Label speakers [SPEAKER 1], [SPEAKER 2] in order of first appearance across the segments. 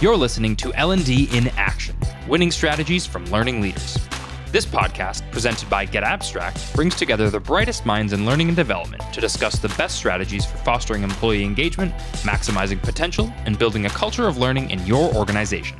[SPEAKER 1] You're listening to L&D in Action, winning strategies from learning leaders. This podcast, presented by getAbstract, brings together the brightest minds in learning and development to discuss the best strategies for fostering employee engagement, maximizing potential, and building a culture of learning in your organization.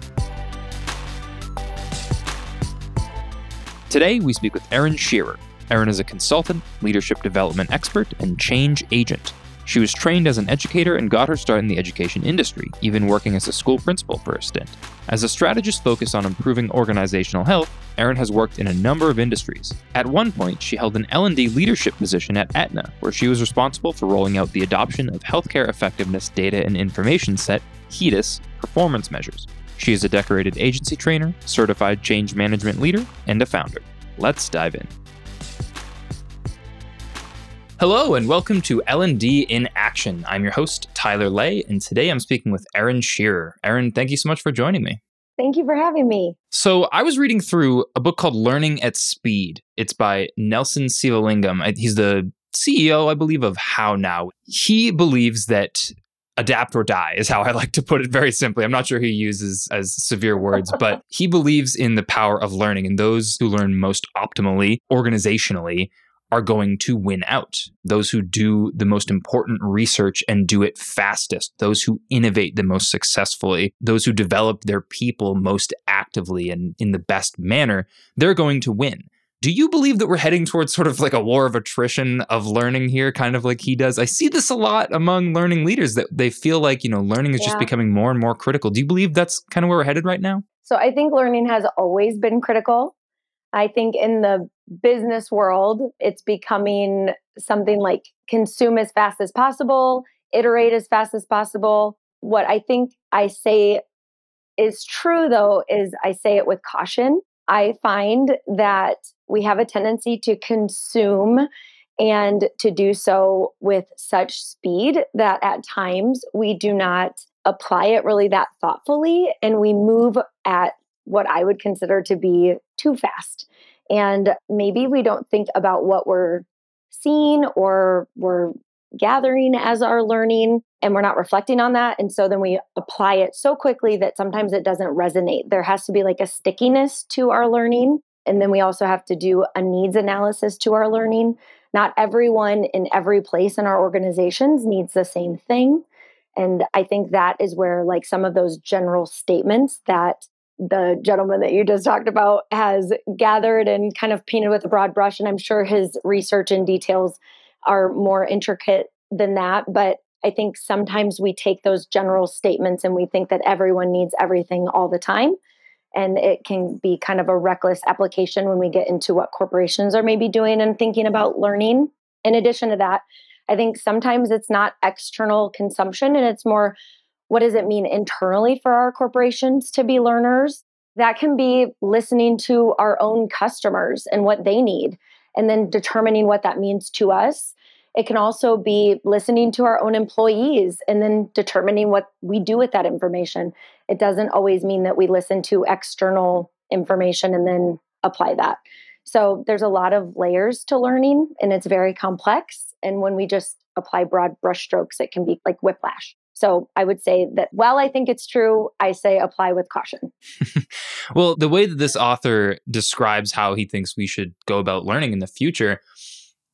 [SPEAKER 1] Today, we speak with Erin Shearer. Erin is a consultant, leadership development expert, and change agent. She was trained as an educator and got her start in the education industry, even working as a school principal for a stint. As a strategist focused on improving organizational health, Erin has worked in a number of industries. At one point, she held an L&D leadership position at Aetna, where she was responsible for rolling out the adoption of healthcare effectiveness data and information set HEDIS performance measures. She is a decorated agency trainer, certified change management leader, and a founder. Let's dive in. Hello and welcome to L&D in Action. I'm your host Tyler Lay and today I'm speaking with Erin Shearer. Erin, thank you so much for joining me.
[SPEAKER 2] Thank you for having me.
[SPEAKER 1] So, I was reading through a book called Learning at Speed. It's by Nelson Sivalingam. He's the CEO, I believe, of HowNow. He believes that adapt or die is how I like to put it very simply. I'm not sure he uses as severe words, but he believes in the power of learning and those who learn most optimally, organizationally, are going to win out. Those who do the most important research and do it fastest, those who innovate the most successfully, those who develop their people most actively and in the best manner, they're going to win. Do you believe that we're heading towards sort of like a war of attrition of learning here, kind of like he does? I see this a lot among learning leaders that they feel like, you know, learning is yeah. just becoming more and more critical. Do you believe that's kind of where we're headed right now?
[SPEAKER 2] So I think learning has always been critical. I think in the business world, it's becoming something like consume as fast as possible, iterate as fast as possible. What I think I say is true, though, is I say it with caution. I find that we have a tendency to consume and to do so with such speed that at times we do not apply it really that thoughtfully and we move at what I would consider to be too fast. And maybe we don't think about what we're seeing or we're gathering as our learning and we're not reflecting on that. And so then we apply it so quickly that sometimes it doesn't resonate. There has to be like a stickiness to our learning. And then we also have to do a needs analysis to our learning. Not everyone in every place in our organizations needs the same thing. And I think that is where, like, some of those general statements that the gentleman that you just talked about has gathered and kind of painted with a broad brush. And I'm sure his research and details are more intricate than that. But I think sometimes we take those general statements and we think that everyone needs everything all the time. And it can be kind of a reckless application when we get into what corporations are maybe doing and thinking about learning. In addition to that, I think sometimes it's not external consumption and it's more what does it mean internally for our corporations to be learners? That can be listening to our own customers and what they need, and then determining what that means to us. It can also be listening to our own employees and then determining what we do with that information. It doesn't always mean that we listen to external information and then apply that. So there's a lot of layers to learning and it's very complex. And when we just apply broad brushstrokes, it can be like whiplash. So I would say that while I think it's true, I say apply with caution.
[SPEAKER 1] well, the way that this author describes how he thinks we should go about learning in the future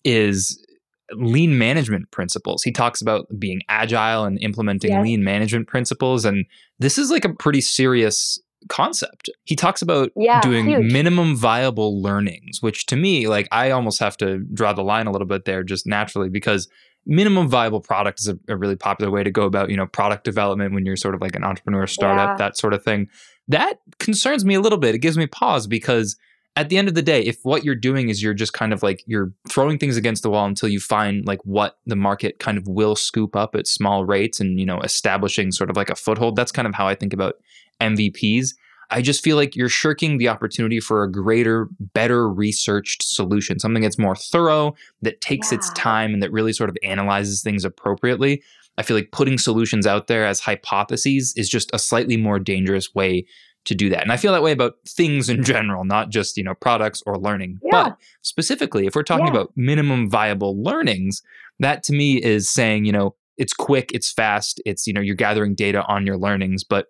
[SPEAKER 1] is lean management principles. He talks about being agile and implementing yes. lean management principles. And this is like a pretty serious concept. He talks about yeah, doing huge. minimum viable learnings, which to me, like I almost have to draw the line a little bit there just naturally because minimum viable product is a, a, really popular way to go about you know product development when you're sort of like an entrepreneur startup yeah. that sort of thing. That concerns me a little bit. It gives me pause because at the end of the day if what you're doing is you're just kind of like you're throwing things against the wall until you find like what the market kind of will scoop up at small rates and you know establishing sort of like a foothold that's kind of how i think about mvps I just feel like you're shirking the opportunity for a greater, better researched solution, something that's more thorough, that takes yeah. its time, and that really sort of analyzes things appropriately. I feel like putting solutions out there as hypotheses is just a slightly more dangerous way to do that. And I feel that way about things in general, not just, you know, products or learning. Yeah. But specifically, if we're talking yeah. about minimum viable learnings, that to me is saying, you know, it's quick, it's fast, it's, you know, you're gathering data on your learnings, but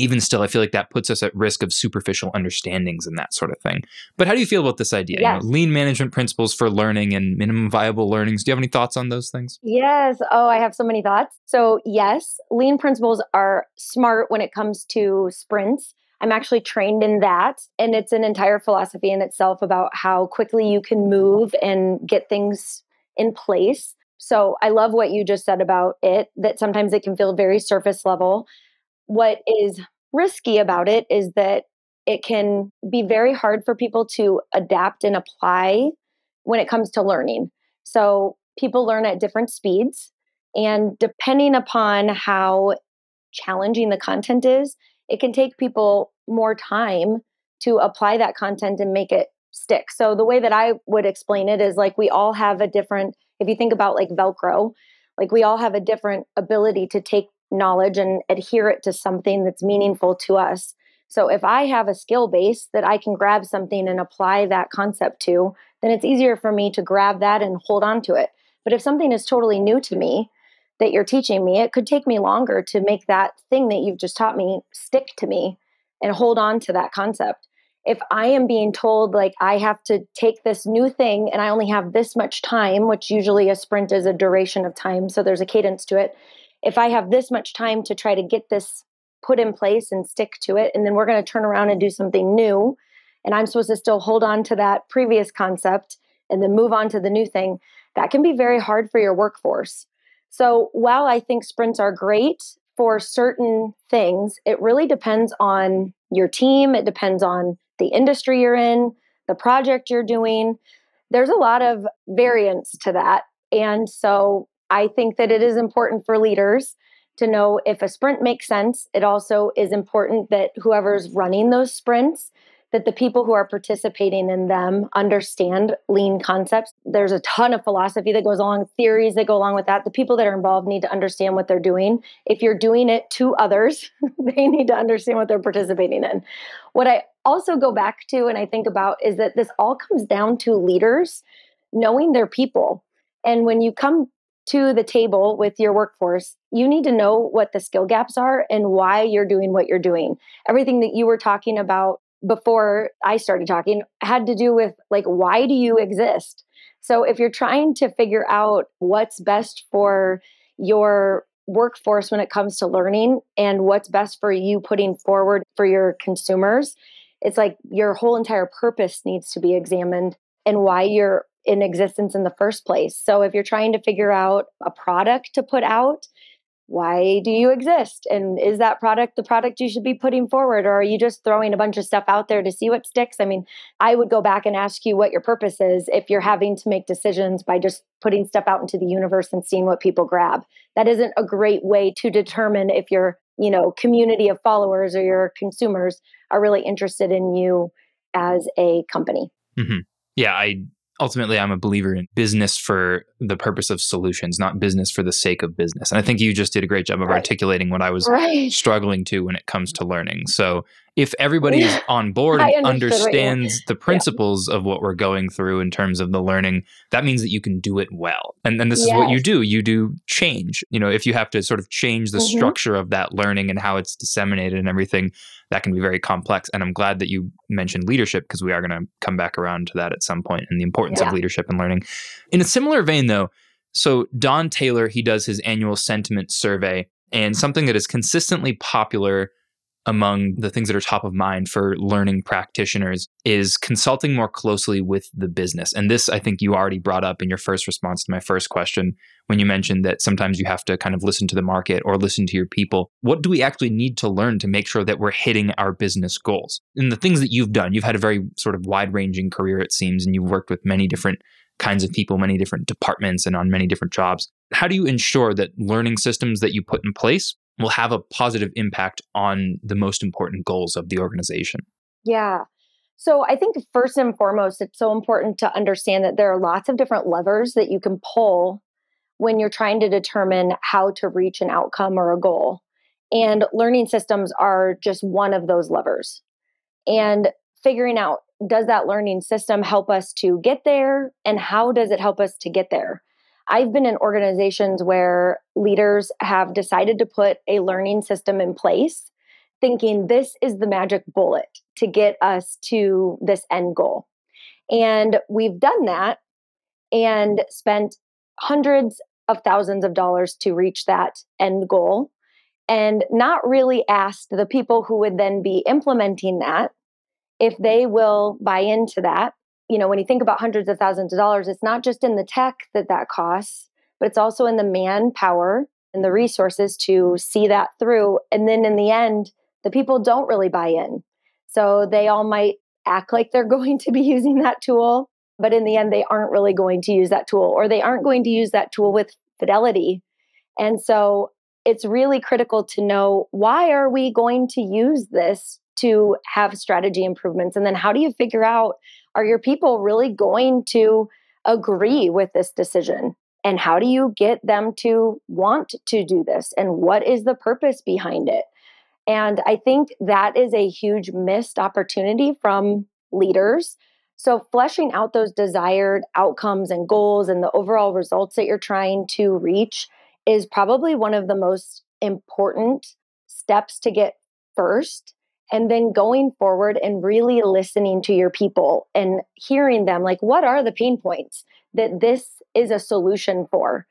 [SPEAKER 1] even still, I feel like that puts us at risk of superficial understandings and that sort of thing. But how do you feel about this idea?
[SPEAKER 2] Yes.
[SPEAKER 1] You know, lean management principles for learning and minimum viable learnings. Do you have any thoughts on those things?
[SPEAKER 2] Yes. Oh, I have so many thoughts. So, yes, lean principles are smart when it comes to sprints. I'm actually trained in that. And it's an entire philosophy in itself about how quickly you can move and get things in place. So, I love what you just said about it, that sometimes it can feel very surface level what is risky about it is that it can be very hard for people to adapt and apply when it comes to learning. So people learn at different speeds. And depending upon how challenging the content is, it can take people more time to apply that content and make it stick. So the way that I would explain it is like we all have a different, if you think about like Velcro, like we all have a different ability to take knowledge and adhere it to something that's meaningful to us. So if I have a skill base that I can grab something and apply that concept to, then it's easier for me to grab that and hold on to it. But if something is totally new to me that you're teaching me, it could take me longer to make that thing that you've just taught me stick to me and hold on to that concept. If I am being told like I have to take this new thing and I only have this much time, which usually a sprint is a duration of time, so there's a cadence to it if I have this much time to try to get this put in place and stick to it, and then we're going to turn around and do something new, and I'm supposed to still hold on to that previous concept and then move on to the new thing, that can be very hard for your workforce. So while I think sprints are great for certain things, it really depends on your team, it depends on the industry you're in, the project you're doing. There's a lot of variance to that. And so I think that it is important for leaders to know if a sprint makes sense. It also is important that whoever's running those sprints that the people who are participating in them understand lean concepts. There's a ton of philosophy that goes along, theories that go along with that. The people that are involved need to understand what they're doing. If you're doing it to others, they need to understand what they're participating in. What I also go back to and I think about is that this all comes down to leaders knowing their people. And when you come to the table with your workforce, you need to know what the skill gaps are and why you're doing what you're doing. Everything that you were talking about before I started talking had to do with like, why do you exist? So if you're trying to figure out what's best for your workforce when it comes to learning and what's best for you putting forward for your consumers, it's like your whole entire purpose needs to be examined and why you're in existence in the first place. So if you're trying to figure out a product to put out, why do you exist? And is that product the product you should be putting forward? Or are you just throwing a bunch of stuff out there to see what sticks? I mean, I would go back and ask you what your purpose is if you're having to make decisions by just putting stuff out into the universe and seeing what people grab. That isn't a great way to determine if your, you know, community of followers or your consumers are really interested in you as a company.
[SPEAKER 1] Mm-hmm. Yeah, I ultimately i'm a believer in business for the purpose of solutions not business for the sake of business and i think you just did a great job of right. articulating what i was right. struggling to when it comes to learning so if everybody is on board and understands the principles yeah. of what we're going through in terms of the learning that means that you can do it well and then this yes. is what you do you do change you know if you have to sort of change the mm-hmm. structure of that learning and how it's disseminated and everything that can be very complex. And I'm glad that you mentioned leadership because we are going to come back around to that at some point and the importance yeah. of leadership and learning. In a similar vein, though, so Don Taylor, he does his annual sentiment survey, and something that is consistently popular among the things that are top of mind for learning practitioners is consulting more closely with the business. And this, I think you already brought up in your first response to my first question when you mentioned that sometimes you have to kind of listen to the market or listen to your people. What do we actually need to learn to make sure that we're hitting our business goals? And the things that you've done, you've had a very sort of wide ranging career, it seems, and you've worked with many different kinds of people, many different departments, and on many different jobs. How do you ensure that learning systems that you put in place will have a positive impact on the most important goals of the organization?
[SPEAKER 2] Yeah. So I think first and foremost, it's so important to understand that there are lots of different levers that you can pull when you're trying to determine how to reach an outcome or a goal. And learning systems are just one of those levers. And figuring out does that learning system help us to get there? And how does it help us to get there? I've been in organizations where leaders have decided to put a learning system in place thinking this is the magic bullet to get us to this end goal. And we've done that and spent hundreds of thousands of dollars to reach that end goal and not really asked the people who would then be implementing that if they will buy into that. You know, when you think about hundreds of thousands of dollars, it's not just in the tech that that costs, but it's also in the manpower and the resources to see that through. And then in the end, the people don't really buy in. So they all might act like they're going to be using that tool, but in the end, they aren't really going to use that tool or they aren't going to use that tool with fidelity. And so it's really critical to know why are we going to use this to have strategy improvements? And then how do you figure out are your people really going to agree with this decision? And how do you get them to want to do this? And what is the purpose behind it? And i think that is a huge missed opportunity from leaders. So fleshing out those desired outcomes and goals and the overall results that you're trying to reach is probably one of the most important steps to get first and then going forward and really listening to your people and hearing them like what are the pain points that this is a solution for?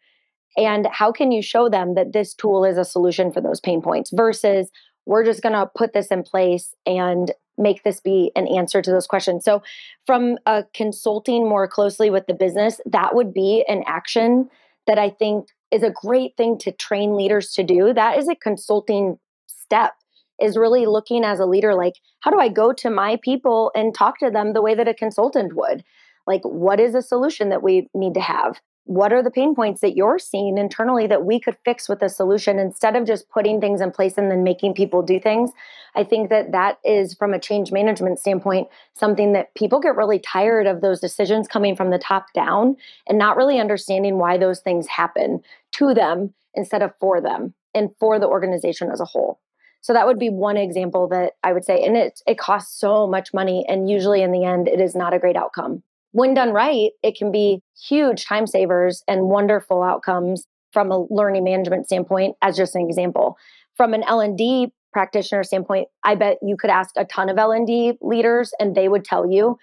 [SPEAKER 2] And how can you show them that this tool is a solution for those pain points versus we're just going to put this in place and make this be an answer to those questions. So from a consulting more closely with the business that would be an action that i think is a great thing to train leaders to do. That is a consulting step is really looking as a leader like how do I go to my people and talk to them the way that a consultant would? Like what is a solution that we need to have? What are the pain points that you're seeing internally that we could fix with a solution instead of just putting things in place and then making people do things? I think that that is from a change management standpoint something that people get really tired of those decisions coming from the top down and not really understanding why those things happen to them instead of for them and for the organization as a whole. So that would be one example that i would say and it it costs so much money and usually in the end it is not a great outcome when done right, it can be huge time savers and wonderful outcomes from a learning management standpoint as just an example. From an L&D practitioner standpoint, I bet you could ask a ton of L&D leaders and they would tell you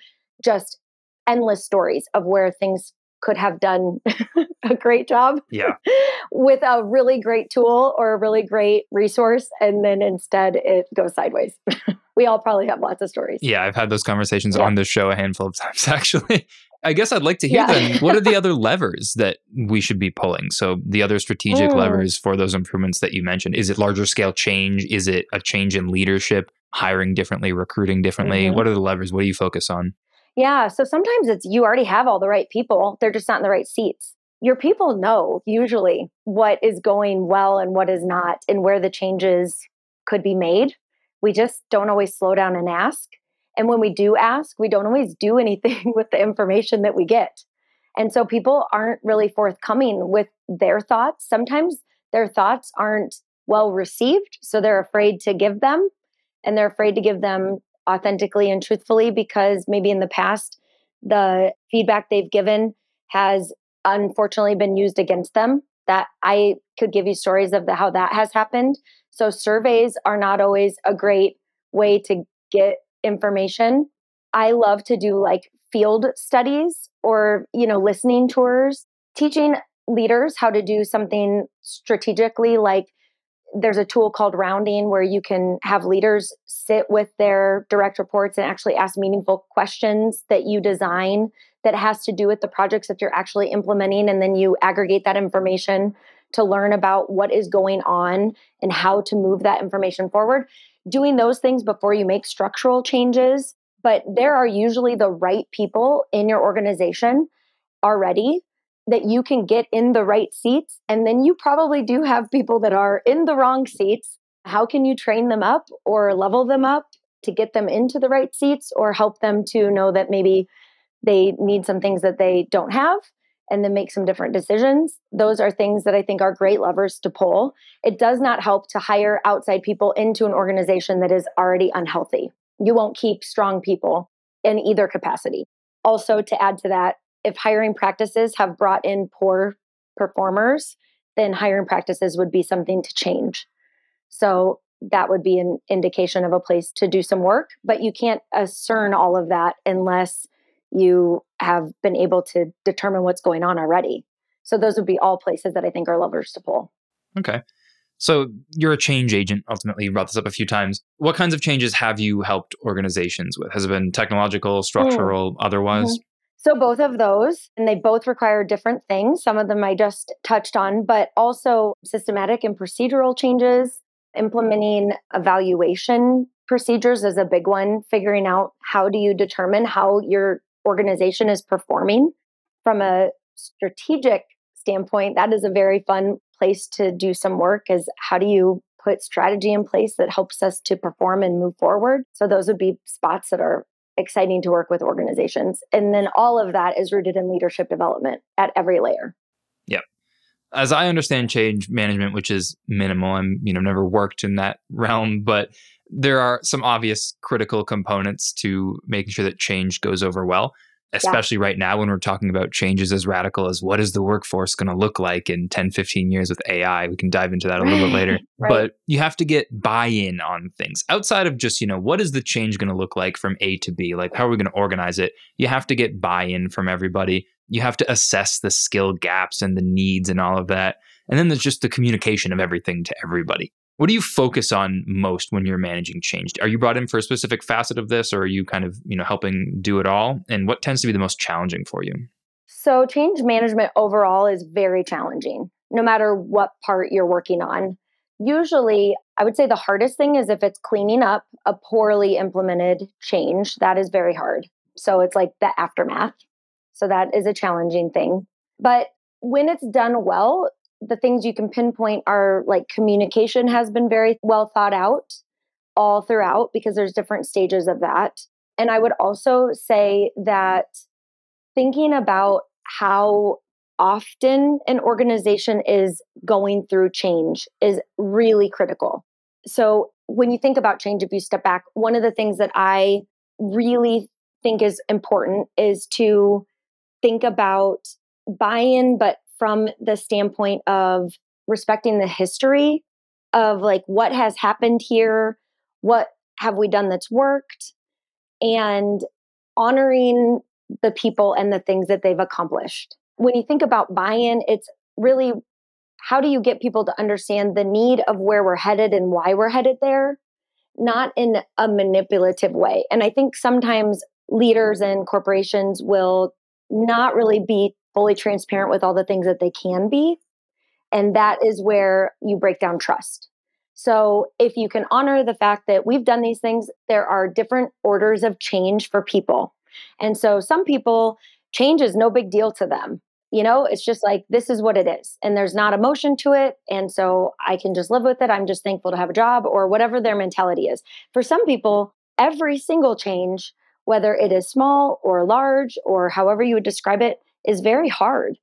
[SPEAKER 2] just endless stories of where things could have done a great job
[SPEAKER 1] yeah.
[SPEAKER 2] with a really great tool or a really great resource and then instead it goes sideways we all probably have lots of stories
[SPEAKER 1] yeah i've had those conversations yeah. on this show a handful of times actually i guess i'd like to hear yeah. then what are the other levers that we should be pulling so the other strategic mm. levers for those improvements that you mentioned is it larger scale change is it a change in leadership hiring differently recruiting differently mm-hmm. what are the levers what do you focus on
[SPEAKER 2] yeah. So sometimes it's you already have all the right people, they're just not in the right seats. Your people know usually what is going well and what is not, and where the changes could be made. We just don't always slow down and ask. And when we do ask, we don't always do anything with the information that we get. And so people aren't really forthcoming with their thoughts. Sometimes their thoughts aren't well received. So they're afraid to give them and they're afraid to give them authentically and truthfully because maybe in the past the feedback they've given has unfortunately been used against them that i could give you stories of the, how that has happened. So surveys are not always a great way to get information. I love to do like field studies or you know listening tours teaching leaders how to do something strategically like there's a tool called rounding where you can have leaders sit with their direct reports and actually ask meaningful questions that you design that has to do with the projects that you're actually implementing and then you aggregate that information to learn about what is going on and how to move that information forward doing those things before you make structural changes but there are usually the right people in your organization already that you can get in the right seats. And then you probably do have people that are in the wrong seats. How can you train them up or level them up to get them into the right seats or help them to know that maybe they need some things that they don't have and then make some different decisions? Those are things that I think are great levers to pull. It does not help to hire outside people into an organization that is already unhealthy. You won't keep strong people in either capacity. Also, to add to that, if hiring practices have brought in poor performers, then hiring practices would be something to change. So that would be an indication of a place to do some work. But you can't discern all of that unless you have been able to determine what's going on already. So those would be all places that I think are levers to pull.
[SPEAKER 1] Okay. So you're a change agent. Ultimately, you brought this up a few times. What kinds of changes have you helped organizations with? Has it been technological, structural, mm. otherwise? Mm-hmm.
[SPEAKER 2] So both of those, and they both require different things. Some of them I just touched on, but also systematic and procedural changes, implementing evaluation procedures is a big one, figuring out how do you determine how your organization is performing from a strategic standpoint. That is a very fun place to do some work is how do you put strategy in place that helps us to perform and move forward. So those would be spots that are exciting to work with organizations. And then all of that is rooted in leadership development at every layer.
[SPEAKER 1] As I understand change management, which is minimal, I'm you know never worked in that realm, but there are some obvious critical components to making sure that change goes over well especially yeah. right now when we're talking about changes as radical as what is the workforce going to look like in 10 15 years with ai we can dive into that a little bit later. Right. but you have to get buy-in on things. Outside of just you know what is the change going to look like from a to b? Like how are we going to organize it? You have to get buy-in from everybody you have to assess the skill gaps and the needs and all of that and then there's just the communication of everything to everybody what do you focus on most when you're managing change? Are you brought in for a specific facet of this or are you kind of, you know, helping do it all? And what tends to be the most challenging for you?
[SPEAKER 2] So, change management overall is very challenging, no matter what part you're working on. Usually, I would say the hardest thing is if it's cleaning up a poorly implemented change, that is very hard. So, it's like the aftermath. So, that is a challenging thing. But when it's done well, the things you can pinpoint are like communication has been very well thought out all throughout because there's different stages of that. And I would also say that thinking about how often an organization is going through change is really critical. So, when you think about change, if you step back, one of the things that I really think is important is to think about buy in, but from the standpoint of respecting the history of like what has happened here, what have we done that's worked, and honoring the people and the things that they've accomplished. When you think about buy in, it's really how do you get people to understand the need of where we're headed and why we're headed there, not in a manipulative way. And I think sometimes leaders and corporations will not really be fully transparent with all the things that they can be. And that is where you break down trust. So, if you can honor the fact that we've done these things, there are different orders of change for people. And so, some people, change is no big deal to them. You know, it's just like, this is what it is. And there's not emotion to it. And so, I can just live with it. I'm just thankful to have a job or whatever their mentality is. For some people, every single change, whether it is small or large or however you would describe it, is very hard.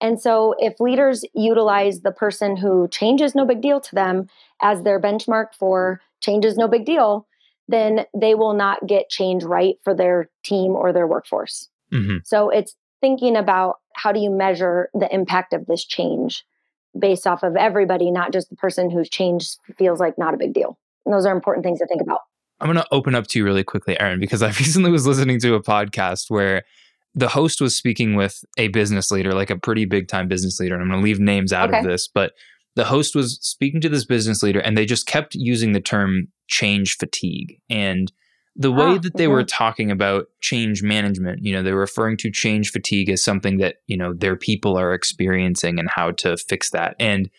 [SPEAKER 2] And so, if leaders utilize the person who changes no big deal to them as their benchmark for changes no big deal, then they will not get change right for their team or their workforce. Mm-hmm. So, it's thinking about how do you measure the impact of this change based off of everybody, not just the person whose change feels like not a big deal. And those are important things to think about.
[SPEAKER 1] I'm going to open up to you really quickly, Erin, because I recently was listening to a podcast where the host was speaking with a business leader, like a pretty big time business leader. And I'm going to leave names out okay. of this, but the host was speaking to this business leader and they just kept using the term change fatigue. And the way oh, that they mm-hmm. were talking about change management, you know, they were referring to change fatigue as something that, you know, their people are experiencing and how to fix that. And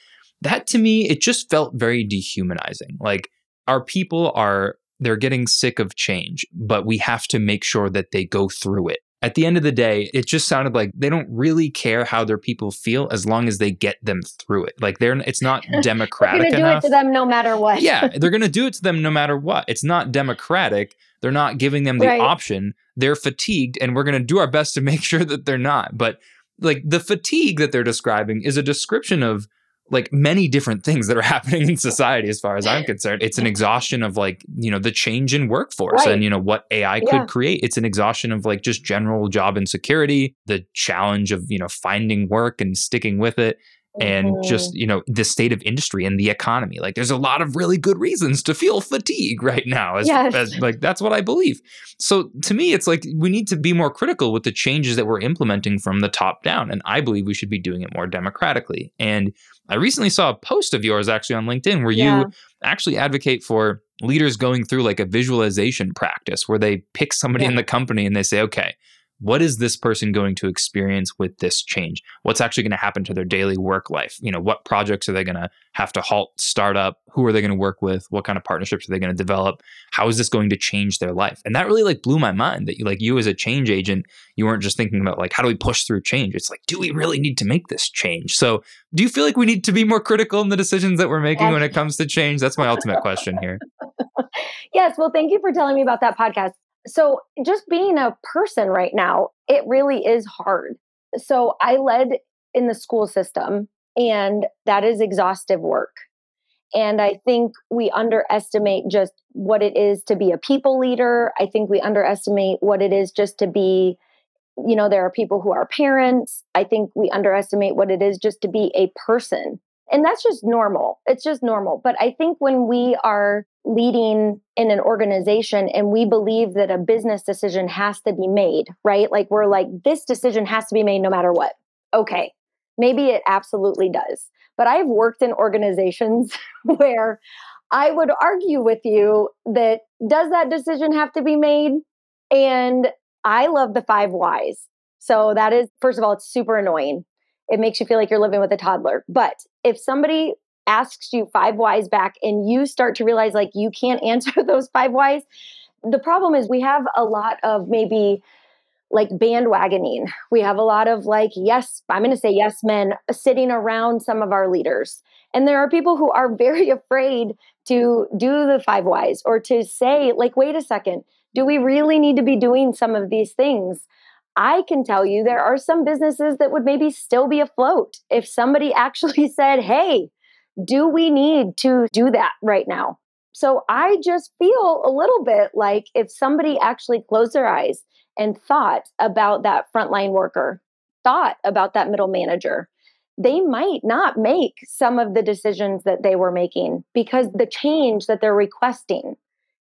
[SPEAKER 1] that to me, it just felt very dehumanizing. Like our people are, they're getting sick of change, but we have to make sure that they go through it at the end of the day, it just sounded like they don't really care how their people feel as long as they get them through it. Like they're it's not democratic
[SPEAKER 2] they're gonna
[SPEAKER 1] do
[SPEAKER 2] it to them no matter what.
[SPEAKER 1] yeah, they're going to do it to them no matter what. It's not democratic. They're not giving them the right. option. They're fatigued and we're going to do our best to make sure that they're not. But like the fatigue that they're describing is a description of like many different things that are happening in society as far as i'm concerned it's an exhaustion of like you know the change in workforce right. and you know what ai yeah. could create it's an exhaustion of like just general job insecurity the challenge of you know finding work and sticking with it and mm-hmm. just you know the state of industry and the economy like there's a lot of really good reasons to feel fatigue right now as, yes. as, like that's what i believe so to me it's like we need to be more critical with the changes that we're implementing from the top down and i believe we should be doing it more democratically and i recently saw a post of yours actually on linkedin where yeah. you actually advocate for leaders going through like a visualization practice where they pick somebody yeah. in the company and they say okay what is this person going to experience with this change? What's actually going to happen to their daily work life? You know, what projects are they going to have to halt, start up? Who are they going to work with? What kind of partnerships are they going to develop? How is this going to change their life? And that really like blew my mind that you like you as a change agent, you weren't just thinking about like how do we push through change? It's like, do we really need to make this change? So, do you feel like we need to be more critical in the decisions that we're making yes. when it comes to change? That's my ultimate question here.
[SPEAKER 2] yes, well, thank you for telling me about that podcast. So, just being a person right now, it really is hard. So, I led in the school system, and that is exhaustive work. And I think we underestimate just what it is to be a people leader. I think we underestimate what it is just to be, you know, there are people who are parents. I think we underestimate what it is just to be a person. And that's just normal. It's just normal. But I think when we are leading in an organization and we believe that a business decision has to be made, right? Like we're like, this decision has to be made no matter what. Okay, maybe it absolutely does. But I've worked in organizations where I would argue with you that does that decision have to be made? And I love the five whys. So that is, first of all, it's super annoying. It makes you feel like you're living with a toddler. But if somebody asks you five whys back and you start to realize like you can't answer those five whys, the problem is we have a lot of maybe like bandwagoning. We have a lot of like, yes, I'm going to say yes men sitting around some of our leaders. And there are people who are very afraid to do the five whys or to say, like, wait a second, do we really need to be doing some of these things? I can tell you there are some businesses that would maybe still be afloat if somebody actually said, hey, do we need to do that right now? So I just feel a little bit like if somebody actually closed their eyes and thought about that frontline worker, thought about that middle manager, they might not make some of the decisions that they were making because the change that they're requesting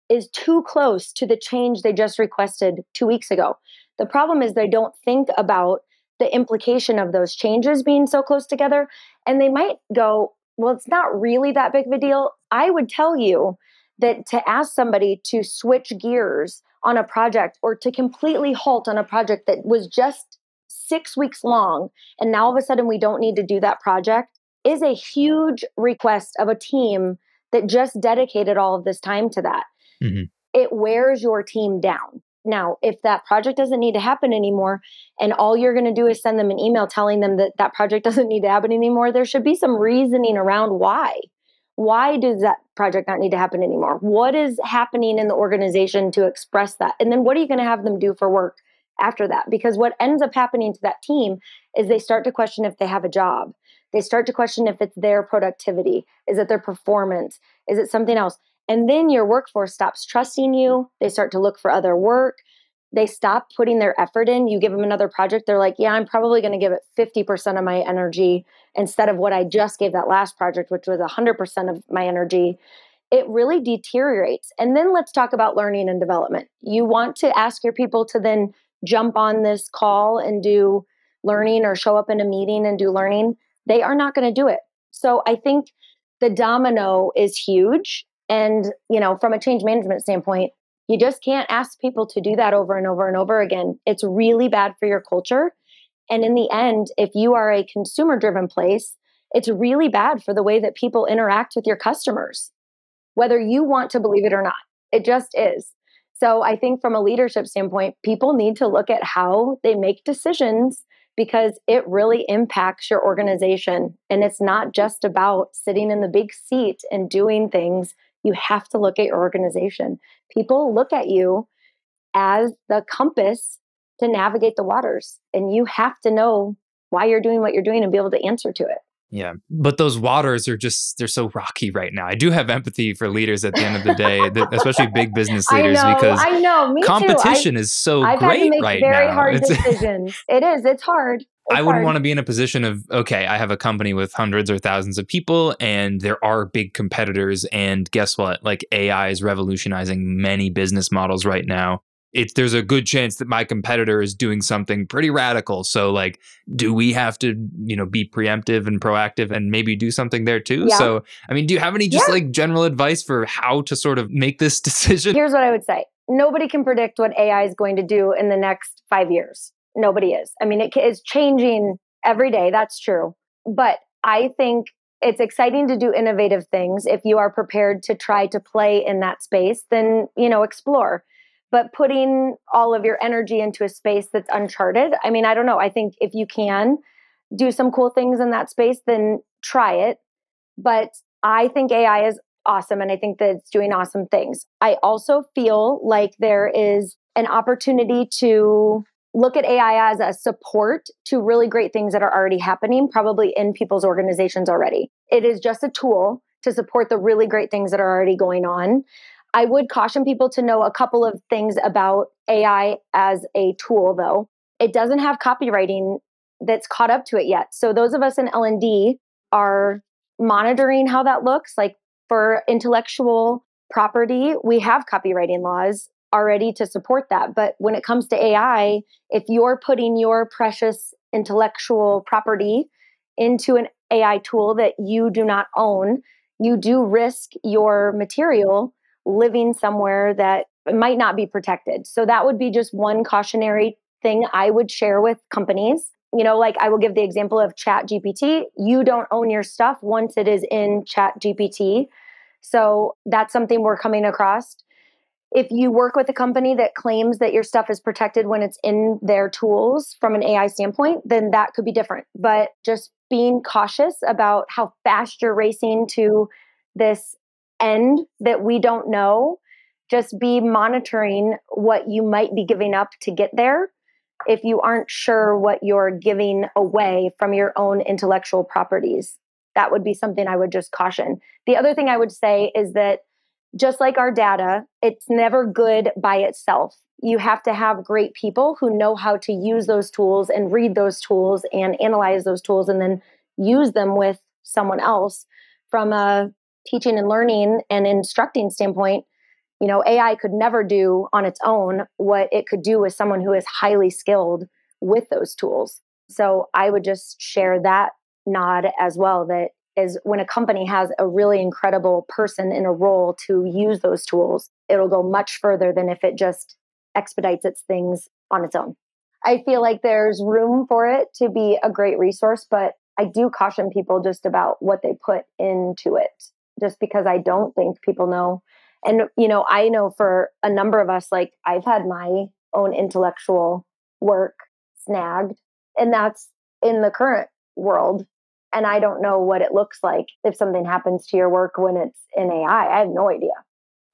[SPEAKER 2] is too close to the change they just requested two weeks ago. The problem is they don't think about the implication of those changes being so close together. And they might go, well, it's not really that big of a deal. I would tell you that to ask somebody to switch gears on a project or to completely halt on a project that was just six weeks long, and now all of a sudden we don't need to do that project, is a huge request of a team that just dedicated all of this time to that. Mm-hmm. It wears your team down. Now, if that project doesn't need to happen anymore, and all you're going to do is send them an email telling them that that project doesn't need to happen anymore, there should be some reasoning around why. Why does that project not need to happen anymore? What is happening in the organization to express that? And then what are you going to have them do for work after that? Because what ends up happening to that team is they start to question if they have a job. They start to question if it's their productivity. Is it their performance? Is it something else? And then your workforce stops trusting you. They start to look for other work. They stop putting their effort in. You give them another project, they're like, yeah, I'm probably going to give it 50% of my energy instead of what I just gave that last project, which was 100% of my energy. It really deteriorates. And then let's talk about learning and development. You want to ask your people to then jump on this call and do learning or show up in a meeting and do learning. They are not going to do it. So I think the domino is huge and, you know, from a change management standpoint, you just can't ask people to do that over and over and over again. It's really bad for your culture. And in the end, if you are a consumer driven place, it's really bad for the way that people interact with your customers, whether you want to believe it or not. It just is. So I think from a leadership standpoint, people need to look at how they make decisions because it really impacts your organization. And it's not just about sitting in the big seat and doing things you have to look at your organization. People look at you as the compass to navigate the waters, and you have to know why you're doing what you're doing and be able to answer to it.
[SPEAKER 1] Yeah, but those waters are just they're so rocky right now. I do have empathy for leaders at the end of the day, especially big business leaders
[SPEAKER 2] I know,
[SPEAKER 1] because
[SPEAKER 2] I know,
[SPEAKER 1] competition I, is so
[SPEAKER 2] I've
[SPEAKER 1] great
[SPEAKER 2] had to make
[SPEAKER 1] right
[SPEAKER 2] very
[SPEAKER 1] now.
[SPEAKER 2] hard decisions. it is, it's hard.
[SPEAKER 1] I wouldn't want to be in a position of, okay, I have a company with hundreds or thousands of people and there are big competitors. And guess what? Like AI is revolutionizing many business models right now. It's there's a good chance that my competitor is doing something pretty radical. So like, do we have to, you know, be preemptive and proactive and maybe do something there too? Yeah. So I mean, do you have any just yeah. like general advice for how to sort of make this decision?
[SPEAKER 2] Here's what I would say. Nobody can predict what AI is going to do in the next five years nobody is. I mean, it is changing every day. That's true. But I think it's exciting to do innovative things. If you are prepared to try to play in that space, then, you know, explore. But putting all of your energy into a space that's uncharted, I mean, I don't know. I think if you can do some cool things in that space, then try it. But I think AI is awesome and I think that it's doing awesome things. I also feel like there is an opportunity to look at AI as a support to really great things that are already happening, probably in people's organizations already. It is just a tool to support the really great things that are already going on. I would caution people to know a couple of things about AI as a tool though. It doesn't have copyrighting that's caught up to it yet. So those of us in L&D are monitoring how that looks like for intellectual property, we have copyrighting laws already to support that. But when it comes to AI, if you're putting your precious intellectual property into an AI tool that you do not own, you do risk your material living somewhere that might not be protected. So that would be just one cautionary thing I would share with companies. You know, like I will give the example of ChatGPT. You don't own your stuff once it is in ChatGPT. So that's something we're coming across if you work with a company that claims that your stuff is protected when it's in their tools from an AI standpoint, then that could be different. But just being cautious about how fast you're racing to this end that we don't know, just be monitoring what you might be giving up to get there if you aren't sure what you're giving away from your own intellectual properties. That would be something I would just caution. The other thing I would say is that just like our data, it's never good by itself. You have to have great people who know how to use those tools and read those tools and analyze those tools and then use them with someone else from a teaching and learning and instructing standpoint. You know, AI could never do on its own what it could do with someone who is highly skilled with those tools. So I would just share that nod as well that is when a company has a really incredible person in a role to use those tools, it'll go much further than if it just expedites its things on its own. I feel like there's room for it to be a great resource, but I do caution people just about what they put into it, just because I don't think people know. And, you know, I know for a number of us, like I've had my own intellectual work snagged, and that's in the current world and I don't know what it looks like if something happens to your work when it's in AI. I have no idea.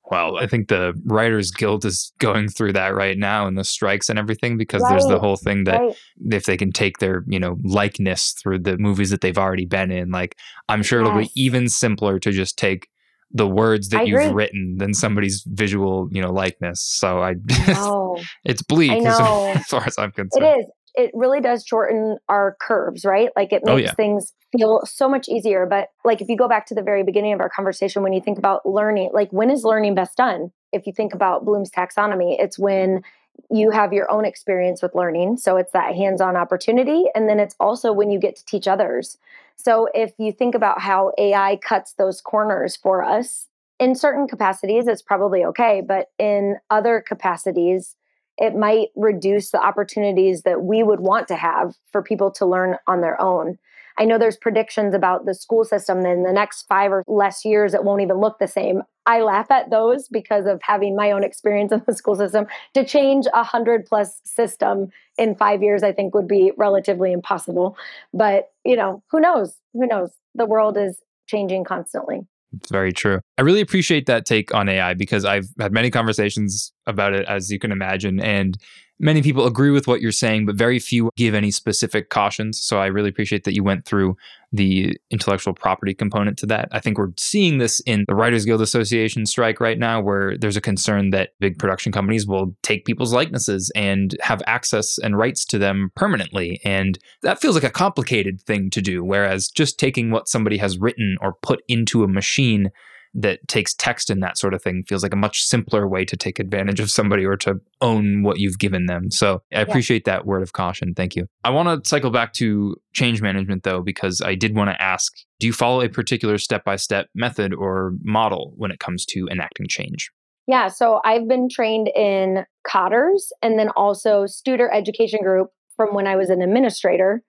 [SPEAKER 1] Well, I think the Writers Guild is going through that right now and the strikes and everything because right, there's the whole thing that right. if they can take their, you know, likeness through the movies that they've already been in, like I'm sure yes. it'll be even simpler to just take the words that I you've agree. written than somebody's visual, you know, likeness. So I, it's bleak as far as I'm concerned.
[SPEAKER 2] It is it really does shorten our curves, right? Like it oh, makes oh, yeah. things feel so much easier. But like if you go back to the very beginning of our conversation, when you think about learning, like when is learning best done? If you think about Bloom's taxonomy, it's when you have your own experience with learning. So it's that hands on opportunity. And then it's also when you get to teach others. So if you think about how AI cuts those corners for us, in certain capacities, it's probably okay. But in other capacities, it might reduce the opportunities that we would want to have for people to learn on their own. I know there's predictions about the school system in the next five or less years, it won't even look the same. I laugh at those because of having my own experience in the school system. To change a hundred plus system in five years, I think would be relatively impossible. But, you know, who knows? Who knows? The world is changing constantly.
[SPEAKER 1] It's very true. I really appreciate that take on AI because I've had many conversations about it, as you can imagine. And many people agree with what you're saying, but very few give any specific cautions. So I really appreciate that you went through the intellectual property component to that. I think we're seeing this in the Writers Guild Association strike right now, where there's a concern that big production companies will take people's likenesses and have access and rights to them permanently. And that feels like a complicated thing to do. Whereas just taking what somebody has written or put into a machine that takes text and that sort of thing feels like a much simpler way to take advantage of somebody or to own what you've given them. So I appreciate yeah. that word of caution. Thank you. I want to cycle back to change management though, because I did want to ask do you follow a particular step by step method or model when it comes to enacting change?
[SPEAKER 2] Yeah, so I've been trained in Kotter's and then also Studer Education Group from when I was an administrator.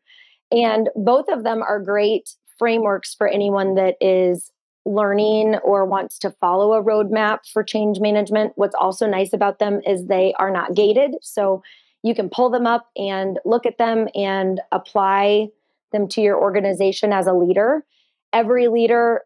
[SPEAKER 2] And both of them are great frameworks for anyone that is learning or wants to follow a roadmap for change management, what's also nice about them is they are not gated. So you can pull them up and look at them and apply them to your organization as a leader. Every leader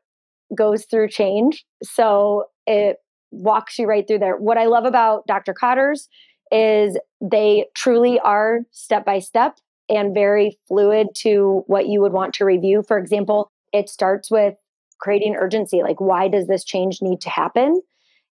[SPEAKER 2] goes through change. So it walks you right through there. What I love about Dr. Kotter's is they truly are step by step and very fluid to what you would want to review. For example, it starts with creating urgency like why does this change need to happen?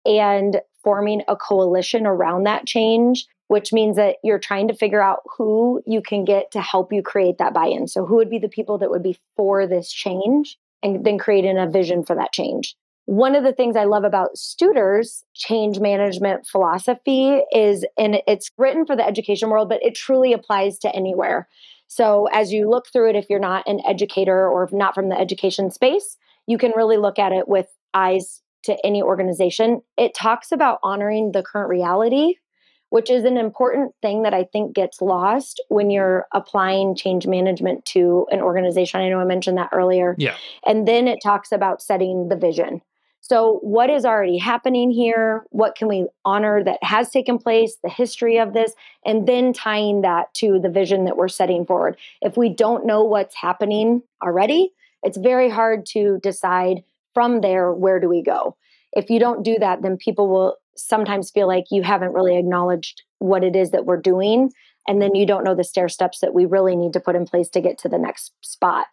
[SPEAKER 2] And forming a coalition around that change which means that you're trying to figure out who you can get to help you create that buy-in. So who would be the people that would be for this change and then creating a vision for that change? One of the things I love about Studer's change management philosophy is, and it's written for the education world, but it truly applies to anywhere. So as you look through it, if you're not an educator or not from the education space, you can really look at it with eyes to any organization. It talks about honoring the current reality, which is an important thing that I think gets lost when you're applying change management to an organization. I know I mentioned that earlier.
[SPEAKER 1] Yeah.
[SPEAKER 2] And then it talks about setting the vision. So, what is already happening here? What can we honor that has taken place, the history of this, and then tying that to the vision that we're setting forward. If we don't know what's happening already, it's very hard to decide from there where do we go. If you don't do that, then people will sometimes feel like you haven't really acknowledged what it is that we're doing. And then you don't know the stair steps that we really need to put in place to get to the next spot.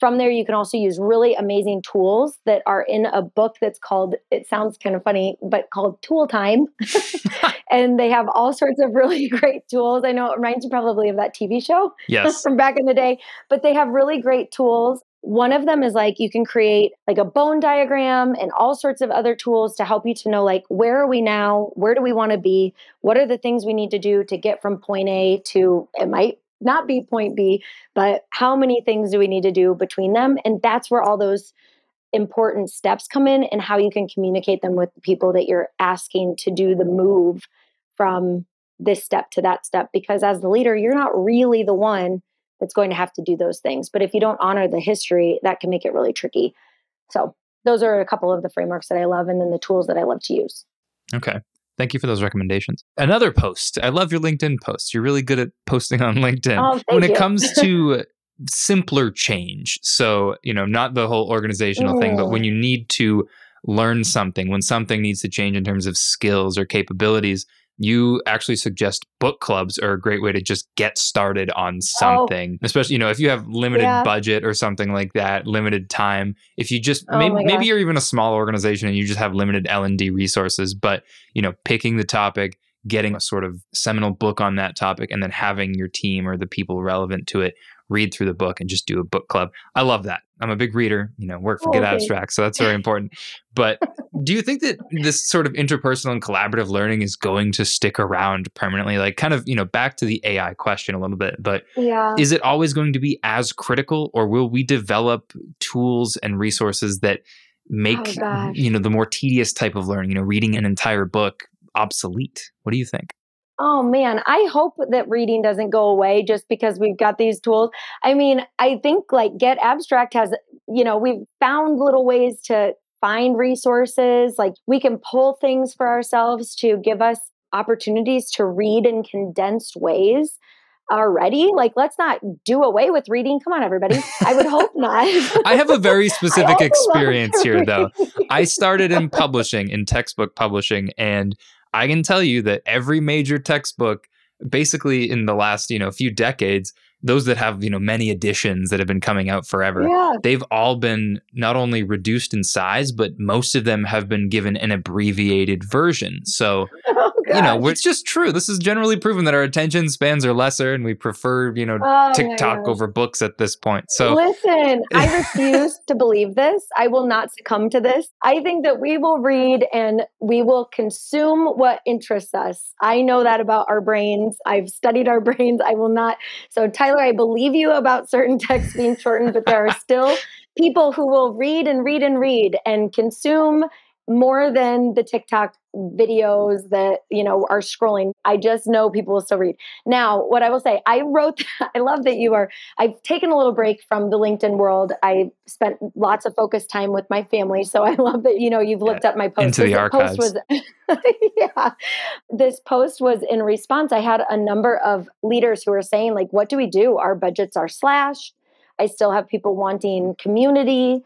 [SPEAKER 2] From there, you can also use really amazing tools that are in a book that's called, it sounds kind of funny, but called Tool Time. and they have all sorts of really great tools. I know it reminds you probably of that TV show
[SPEAKER 1] yes.
[SPEAKER 2] from back in the day, but they have really great tools one of them is like you can create like a bone diagram and all sorts of other tools to help you to know like where are we now? Where do we want to be? What are the things we need to do to get from point A to it might not be point B, but how many things do we need to do between them? And that's where all those important steps come in and how you can communicate them with people that you're asking to do the move from this step to that step because as the leader you're not really the one that's going to have to do those things. But if you don't honor the history, that can make it really tricky. So those are a couple of the frameworks that I love and then the tools that I love to use.
[SPEAKER 1] Okay. Thank you for those recommendations. Another post. I love your LinkedIn posts. You're really good at posting on LinkedIn.
[SPEAKER 2] Oh,
[SPEAKER 1] when
[SPEAKER 2] it
[SPEAKER 1] comes to simpler change, so, you know, not the whole organizational mm. thing, but when mm. you need to learn something, when something needs to change in terms of skills or capabilities, you actually suggest book clubs are a great way to just get started on oh. something oh. especially you know if you have limited yeah. budget or something like that limited time if you just oh maybe, maybe you're even a small organization and you just have limited l&d resources but you know picking the topic getting a sort of seminal book on that topic and then having your team or the people relevant to it read through the book and just do a book club. I love that. I'm a big reader, you know, work for Get oh, Abstract, so that's very important. But do you think that this sort of interpersonal and collaborative learning is going to stick around permanently? Like kind of, you know, back to the AI question a little bit, but
[SPEAKER 2] yeah.
[SPEAKER 1] is it always going to be as critical or will we develop tools and resources that make
[SPEAKER 2] oh,
[SPEAKER 1] you know the more tedious type of learning, you know, reading an entire book obsolete? What do you think?
[SPEAKER 2] Oh man, I hope that reading doesn't go away just because we've got these tools. I mean, I think like getAbstract has, you know, we've found little ways to find resources. Like we can pull things for ourselves to give us opportunities to read in condensed ways. already? Like, let's not do away with reading. Come on, everybody. I would hope not.
[SPEAKER 1] I have a very specific experience here, though. I started in publishing, in textbook publishing, and I can tell you that every major textbook, basically in the last, you know, few decades, those that have you know many editions that have been coming out forever
[SPEAKER 2] yeah.
[SPEAKER 1] they've all been not only reduced in size but most of them have been given an abbreviated version so you know it's just true. This is generally proven that our attention spans are lesser and we prefer you know oh, tiktok over books at this point. So
[SPEAKER 2] listen i refuse to believe this. I will not succumb to this. I think that we will read and we will consume what interests us. I know that about our brains. I've studied our brains. I will not. So Tyler, I believe you about certain texts being shortened, but there are still people who will read and read and read and consume more than the TikTok videos that you know are scrolling. I just know people will still read. Now, what I will say, I wrote. I love that you are. I've taken a little break from the LinkedIn world. I spent lots of focus time with my family, so I love that you know you've looked yeah, up my post.
[SPEAKER 1] Into the archives.
[SPEAKER 2] Was, yeah, this post was in response. I had a number of leaders who were saying like, "What do we do? Our budgets are slashed. I still have people wanting community."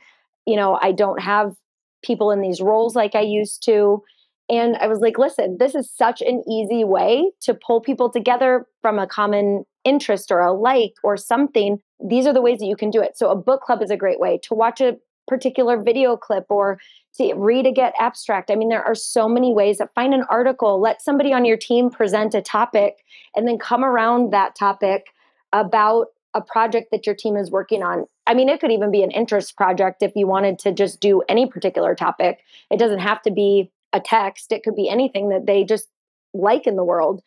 [SPEAKER 2] You know, I don't have people in these roles like I used to. And I was like, listen, this is such an easy way to pull people together from a common interest or a like or something. These are the ways that you can do it. So, a book club is a great way to watch a particular video clip or to read a getAbstract. I mean, there are so many ways that find an article, let somebody on your team present a topic, and then come around that topic about a project that your team is working on. I mean, it could even be an interest project if you wanted to just do any particular topic. It doesn't have to be a text, it could be anything that they just like in the world.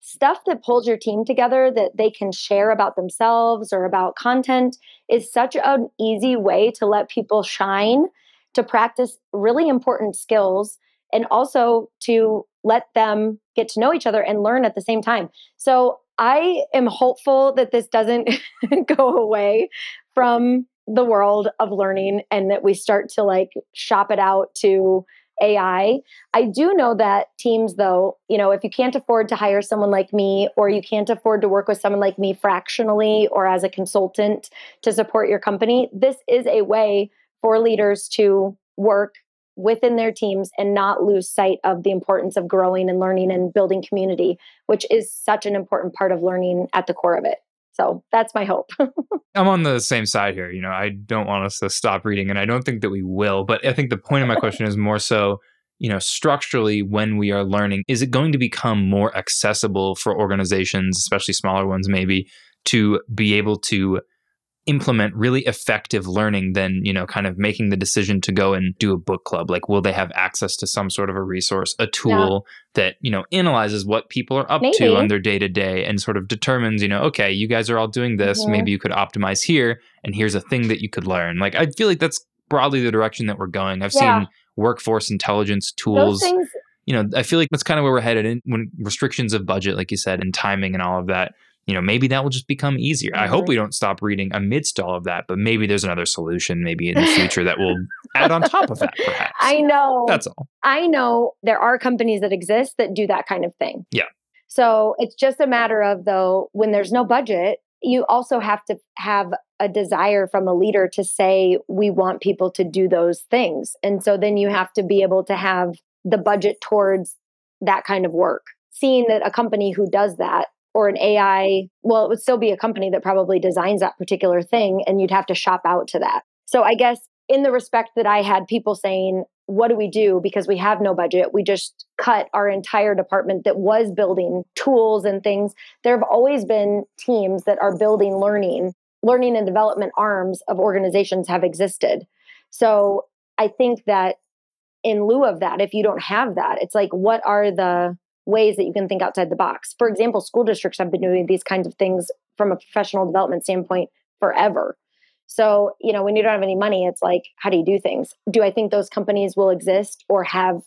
[SPEAKER 2] Stuff that pulls your team together that they can share about themselves or about content is such an easy way to let people shine, to practice really important skills, and also to let them get to know each other and learn at the same time. So I am hopeful that this doesn't go away from the world of learning and that we start to like shop it out to AI. I do know that teams, though, you know, if you can't afford to hire someone like me, or you can't afford to work with someone like me fractionally or as a consultant to support your company, this is a way for leaders to work within their teams and not lose sight of the importance of growing and learning and building community, which is such an important part of learning at the core of it. So that's my hope.
[SPEAKER 1] I'm on the same side here. You know, I don't want us to stop reading, and I don't think that we will. But I think the point of my question is more so, you know, structurally, when we are learning, is it going to become more accessible for organizations, especially smaller ones, maybe, to be able to implement really effective learning than you know kind of making the decision to go and do a book club like will they have access to some sort of a resource a tool yeah. that you know analyzes what people are up maybe. to on their day to day and sort of determines you know okay you guys are all doing this mm-hmm. maybe you could optimize here and here's a thing that you could learn like i feel like that's broadly the direction that we're going i've yeah. seen workforce intelligence tools
[SPEAKER 2] things-
[SPEAKER 1] you know i feel like that's kind of where we're headed in when restrictions of budget like you said and timing and all of that you know, maybe that will just become easier. Mm-hmm. I hope we don't stop reading amidst all of that, but maybe there's another solution maybe in the future that will add on top of that, perhaps.
[SPEAKER 2] I know.
[SPEAKER 1] That's all.
[SPEAKER 2] I know there are companies that exist that do that kind of thing.
[SPEAKER 1] Yeah.
[SPEAKER 2] So it's just a matter of, though, when there's no budget, you also have to have a desire from a leader to say, we want people to do those things. And so then you have to be able to have the budget towards that kind of work. Seeing that a company who does that or an AI, well, it would still be a company that probably designs that particular thing and you'd have to shop out to that. So I guess in the respect that I had people saying, what do we do? Because we have no budget. We just cut our entire department that was building tools and things. There have always been teams that are building learning, learning and development arms of organizations have existed. So I think that in lieu of that, if you don't have that, it's like, what are the ways that you can think outside the box. For example, school districts have been doing these kinds of things from a professional development standpoint forever. So, you know, when you don't have any money, it's like, how do you do things? Do I think those companies will exist or have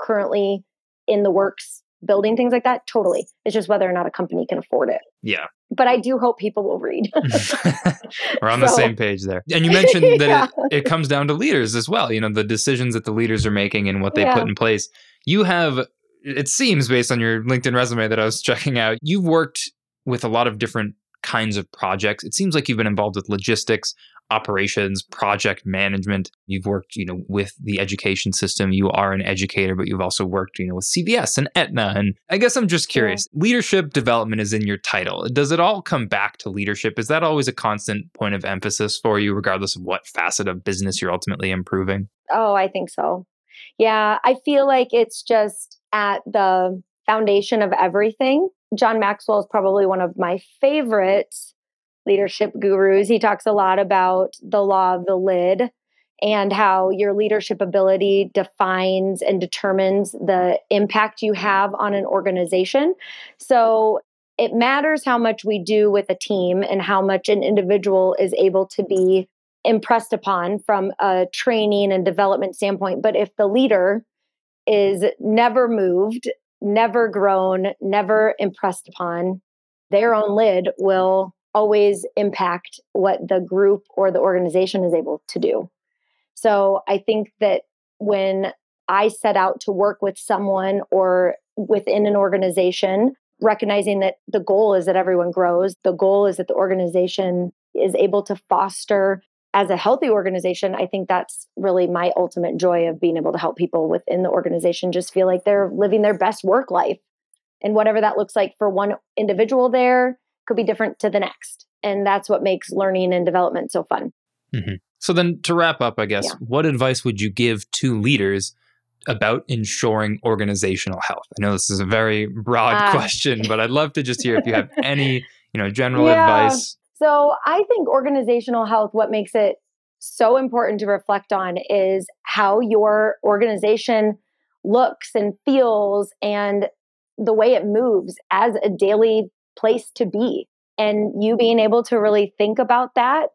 [SPEAKER 2] currently in the works building things like that? Totally. It's just whether or not a company can afford it.
[SPEAKER 1] Yeah.
[SPEAKER 2] But I do hope people will read.
[SPEAKER 1] We're on so, the same page there. And you mentioned that yeah. it, it comes down to leaders as well, you know, the decisions that the leaders are making and what they yeah. put in place. You have it seems based on your LinkedIn resume that I was checking out, you've worked with a lot of different kinds of projects. It seems like you've been involved with logistics, operations, project management. You've worked, you know, with the education system. You are an educator, but you've also worked, you know, with CVS and Aetna. And I guess I'm just curious. Yeah. Leadership development is in your title. Does it all come back to leadership? Is that always a constant point of emphasis for you, regardless of what facet of business you're ultimately improving?
[SPEAKER 2] Oh, I think so. Yeah, I feel like it's just at the foundation of everything. John Maxwell is probably one of my favorite leadership gurus. He talks a lot about the law of the lid and how your leadership ability defines and determines the impact you have on an organization. So it matters how much we do with a team and how much an individual is able to be impressed upon from a training and development standpoint. But if the leader is never moved, never grown, never impressed upon, their own lid will always impact what the group or the organization is able to do. So I think that when I set out to work with someone or within an organization, recognizing that the goal is that everyone grows, the goal is that the organization is able to foster as a healthy organization, I think that's really my ultimate joy of being able to help people within the organization just feel like they're living their best work life. And whatever that looks like for one individual there could be different to the next. And that's what makes learning and development so fun.
[SPEAKER 1] Mm-hmm. So, then to wrap up, I guess, yeah. what advice would you give to leaders about ensuring organizational health? I know this is a very broad uh, question, but I'd love to just hear if you have any, you know, general yeah. advice
[SPEAKER 2] so I think organizational health, what makes it so important to reflect on is how your organization looks and feels and the way it moves as a daily place to be. And you being able to really think about that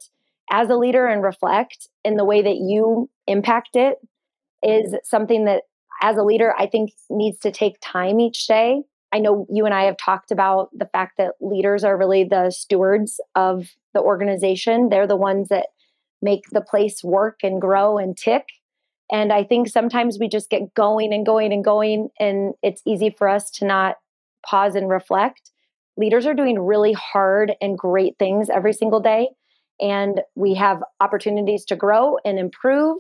[SPEAKER 2] as a leader and reflect in the way that you impact it is something that as a leader I think needs to take time each day I know you and I have talked about the fact that leaders are really the stewards of the organization. They're the ones that make the place work and grow and tick. And I think sometimes we just get going and going and going, and it's easy for us to not pause and reflect. Leaders are doing really hard and great things every single day. And we have opportunities to grow and improve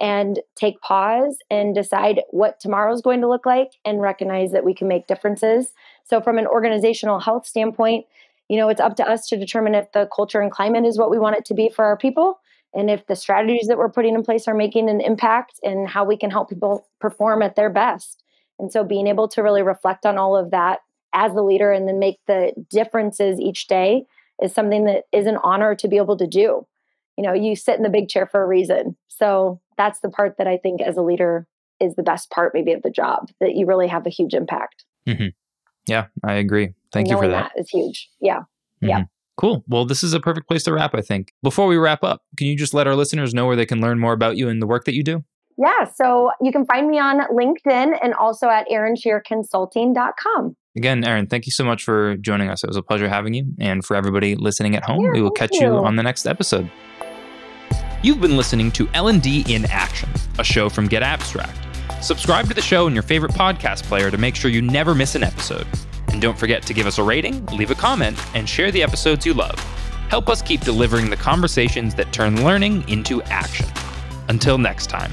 [SPEAKER 2] and take pause and decide what tomorrow is going to look like and recognize that we can make differences. So, from an organizational health standpoint, you know, it's up to us to determine if the culture and climate is what we want it to be for our people and if the strategies that we're putting in place are making an impact and how we can help people perform at their best. And so, being able to really reflect on all of that as the leader and then make the differences each day is something that is an honor to be able to do. You know, you sit in the big chair for a reason. So, that's the part that I think as a leader is the best part, maybe, of the job that you really have a huge impact.
[SPEAKER 1] Mm-hmm. Yeah, I agree. Thank
[SPEAKER 2] Knowing
[SPEAKER 1] you for that.
[SPEAKER 2] That is huge. Yeah. Mm-hmm. Yeah.
[SPEAKER 1] Cool. Well, this is a perfect place to wrap, I think. Before we wrap up, can you just let our listeners know where they can learn more about you and the work that you do?
[SPEAKER 2] Yeah. So you can find me on LinkedIn and also at erinshearerconsulting.com.
[SPEAKER 1] Again, Erin, thank you so much for joining us. It was a pleasure having you. And for everybody listening at home, yeah, we will catch you. you on the next episode. You've been listening to L&D in Action, a show from getAbstract. Subscribe to the show in your favorite podcast player to make sure you never miss an episode. And don't forget to give us a rating, leave a comment, and share the episodes you love. Help us keep delivering the conversations that turn learning into action. Until next time.